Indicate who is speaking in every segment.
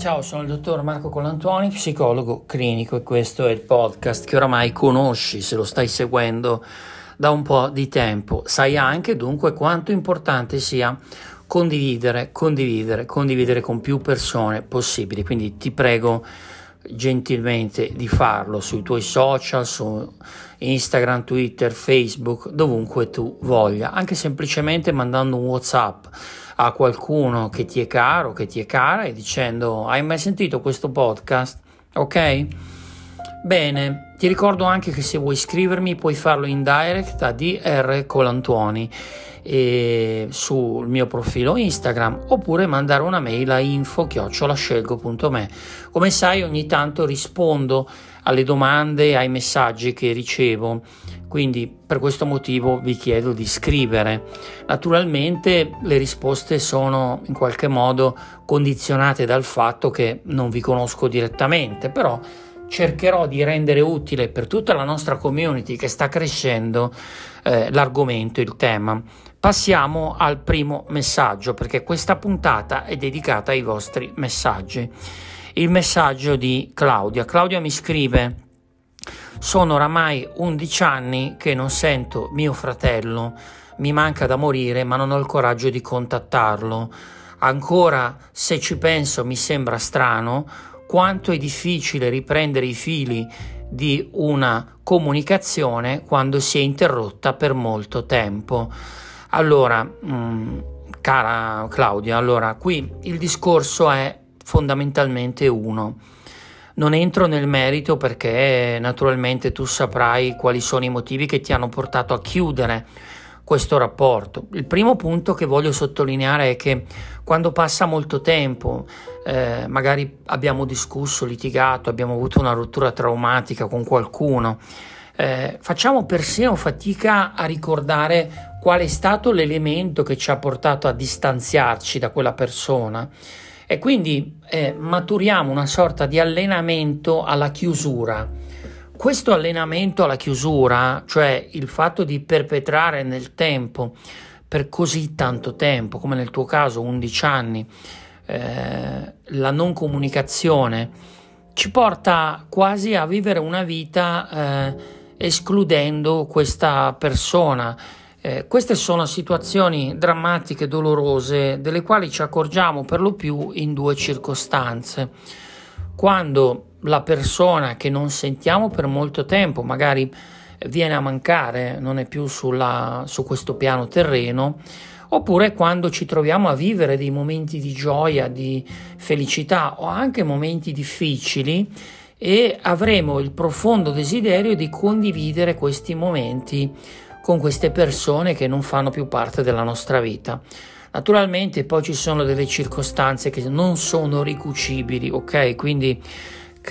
Speaker 1: Ciao, sono il dottor Marco Colantuoni, psicologo clinico e questo è il podcast che oramai conosci se lo stai seguendo da un po' di tempo. Sai anche dunque quanto importante sia condividere, condividere, condividere con più persone possibili. Quindi ti prego gentilmente di farlo sui tuoi social, su Instagram, Twitter, Facebook, dovunque tu voglia, anche semplicemente mandando un WhatsApp a qualcuno che ti è caro, che ti è cara e dicendo hai mai sentito questo podcast? Ok? Bene, ti ricordo anche che se vuoi iscrivermi puoi farlo in direct a DR Colantuoni eh, sul mio profilo Instagram oppure mandare una mail a info-scelgo.me. Come sai ogni tanto rispondo alle domande e ai messaggi che ricevo, quindi per questo motivo vi chiedo di scrivere. Naturalmente le risposte sono in qualche modo condizionate dal fatto che non vi conosco direttamente, però cercherò di rendere utile per tutta la nostra community che sta crescendo eh, l'argomento, il tema. Passiamo al primo messaggio perché questa puntata è dedicata ai vostri messaggi. Il messaggio di Claudia. Claudia mi scrive sono oramai 11 anni che non sento mio fratello, mi manca da morire ma non ho il coraggio di contattarlo. Ancora se ci penso mi sembra strano quanto è difficile riprendere i fili di una comunicazione quando si è interrotta per molto tempo. Allora, mh, mm, cara Claudia, allora qui il discorso è fondamentalmente uno. Non entro nel merito perché naturalmente tu saprai quali sono i motivi che ti hanno portato a chiudere questo rapporto. Il primo punto che voglio sottolineare è che quando passa molto tempo, eh, magari abbiamo discusso, litigato, abbiamo avuto una rottura traumatica con qualcuno, eh, facciamo persino fatica a ricordare qual è stato l'elemento che ci ha portato a distanziarci da quella persona e quindi eh, maturiamo una sorta di allenamento alla chiusura questo allenamento alla chiusura, cioè il fatto di perpetrare nel tempo, per così tanto tempo, come nel tuo caso 11 anni, eh, la non comunicazione, ci porta quasi a vivere una vita eh, escludendo questa persona. Eh, queste sono situazioni drammatiche, dolorose, delle quali ci accorgiamo per lo più in due circostanze. Quando la persona che non sentiamo per molto tempo, magari viene a mancare, non è più sulla, su questo piano terreno, oppure quando ci troviamo a vivere dei momenti di gioia, di felicità o anche momenti difficili e avremo il profondo desiderio di condividere questi momenti con queste persone che non fanno più parte della nostra vita. Naturalmente poi ci sono delle circostanze che non sono ricucibili, ok? Quindi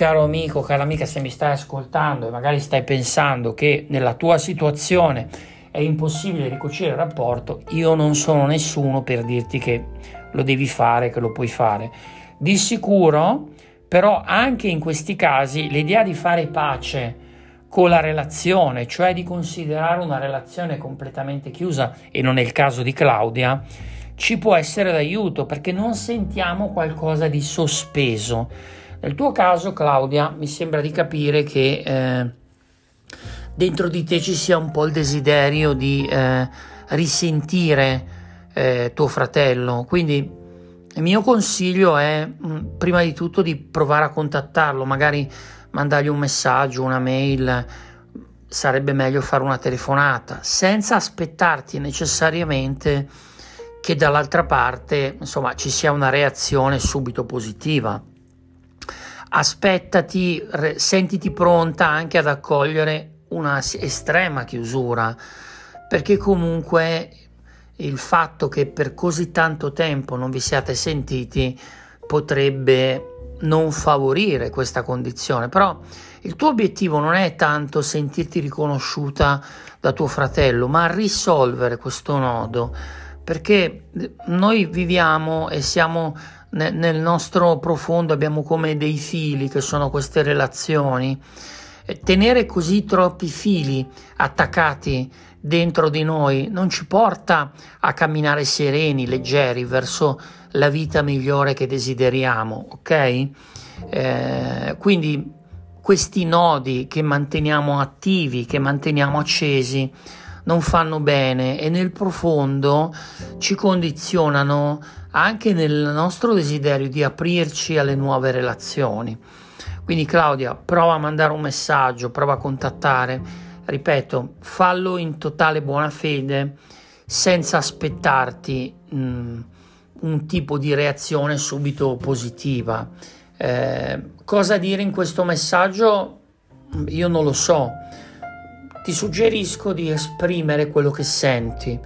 Speaker 1: caro amico, cara amica, se mi stai ascoltando e magari stai pensando che nella tua situazione è impossibile ricucire il rapporto, io non sono nessuno per dirti che lo devi fare, che lo puoi fare. Di sicuro, però, anche in questi casi, l'idea di fare pace con la relazione, cioè di considerare una relazione completamente chiusa, e non è il caso di Claudia, ci può essere d'aiuto perché non sentiamo qualcosa di sospeso nel tuo caso, Claudia, mi sembra di capire che eh, dentro di te ci sia un po' il desiderio di eh, risentire eh, tuo fratello. Quindi il mio consiglio è mh, mm, prima di tutto di provare a contattarlo, magari mandargli un messaggio, una mail. Sarebbe meglio fare una telefonata senza aspettarti necessariamente che dall'altra parte insomma ci sia una reazione subito positiva aspettati, sentiti pronta anche ad accogliere una estrema chiusura, perché comunque il fatto che per così tanto tempo non vi siate sentiti potrebbe non favorire questa condizione, però il tuo obiettivo non è tanto sentirti riconosciuta da tuo fratello, ma risolvere questo nodo, perché noi viviamo e siamo nel nostro profondo abbiamo come dei fili che sono queste relazioni tenere così troppi fili attaccati dentro di noi non ci porta a camminare sereni, leggeri verso la vita migliore che desideriamo, ok? Eh, quindi questi nodi che manteniamo attivi, che manteniamo accesi, non fanno bene e nel profondo ci condizionano anche nel nostro desiderio di aprirci alle nuove relazioni. Quindi Claudia, prova a mandare un messaggio, prova a contattare, ripeto, fallo in totale buona fede, senza aspettarti mh, un tipo di reazione subito positiva. Eh, cosa dire in questo messaggio? Io non lo so. Ti suggerisco di esprimere quello che senti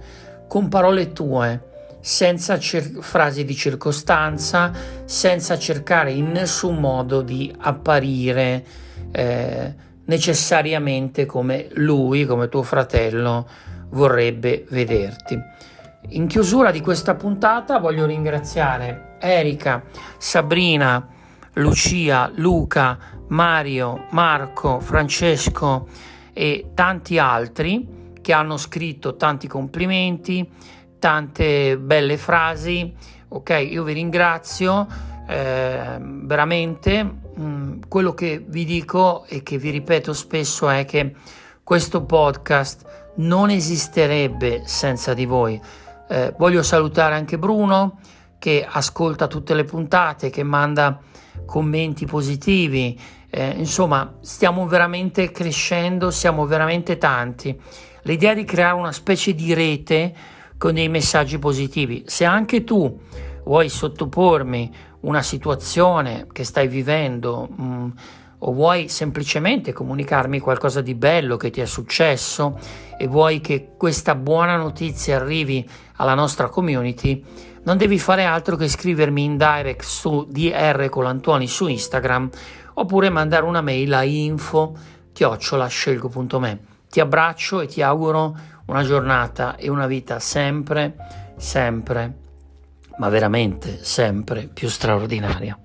Speaker 1: con parole tue senza cer- frasi di circostanza, senza cercare in nessun modo di apparire eh, necessariamente come lui, come tuo fratello, vorrebbe vederti. In chiusura di questa puntata voglio ringraziare Erika, Sabrina, Lucia, Luca, Mario, Marco, Francesco e tanti altri che hanno scritto tanti complimenti tante belle frasi. Ok, io vi ringrazio eh, veramente. Mm, quello che vi dico e che vi ripeto spesso è che questo podcast non esisterebbe senza di voi. Eh, voglio salutare anche Bruno che ascolta tutte le puntate, che manda commenti positivi. Eh, insomma, stiamo veramente crescendo, siamo veramente tanti. L'idea di creare una specie di rete con dei messaggi positivi. Se anche tu vuoi sottopormi una situazione che stai vivendo mh, mm, o vuoi semplicemente comunicarmi qualcosa di bello che ti è successo e vuoi che questa buona notizia arrivi alla nostra community, non devi fare altro che scrivermi in direct su DR Colantuoni su Instagram oppure mandare una mail a info chiocciolascelgo.me. Ti abbraccio e ti auguro una giornata e una vita sempre, sempre, ma veramente sempre più straordinaria.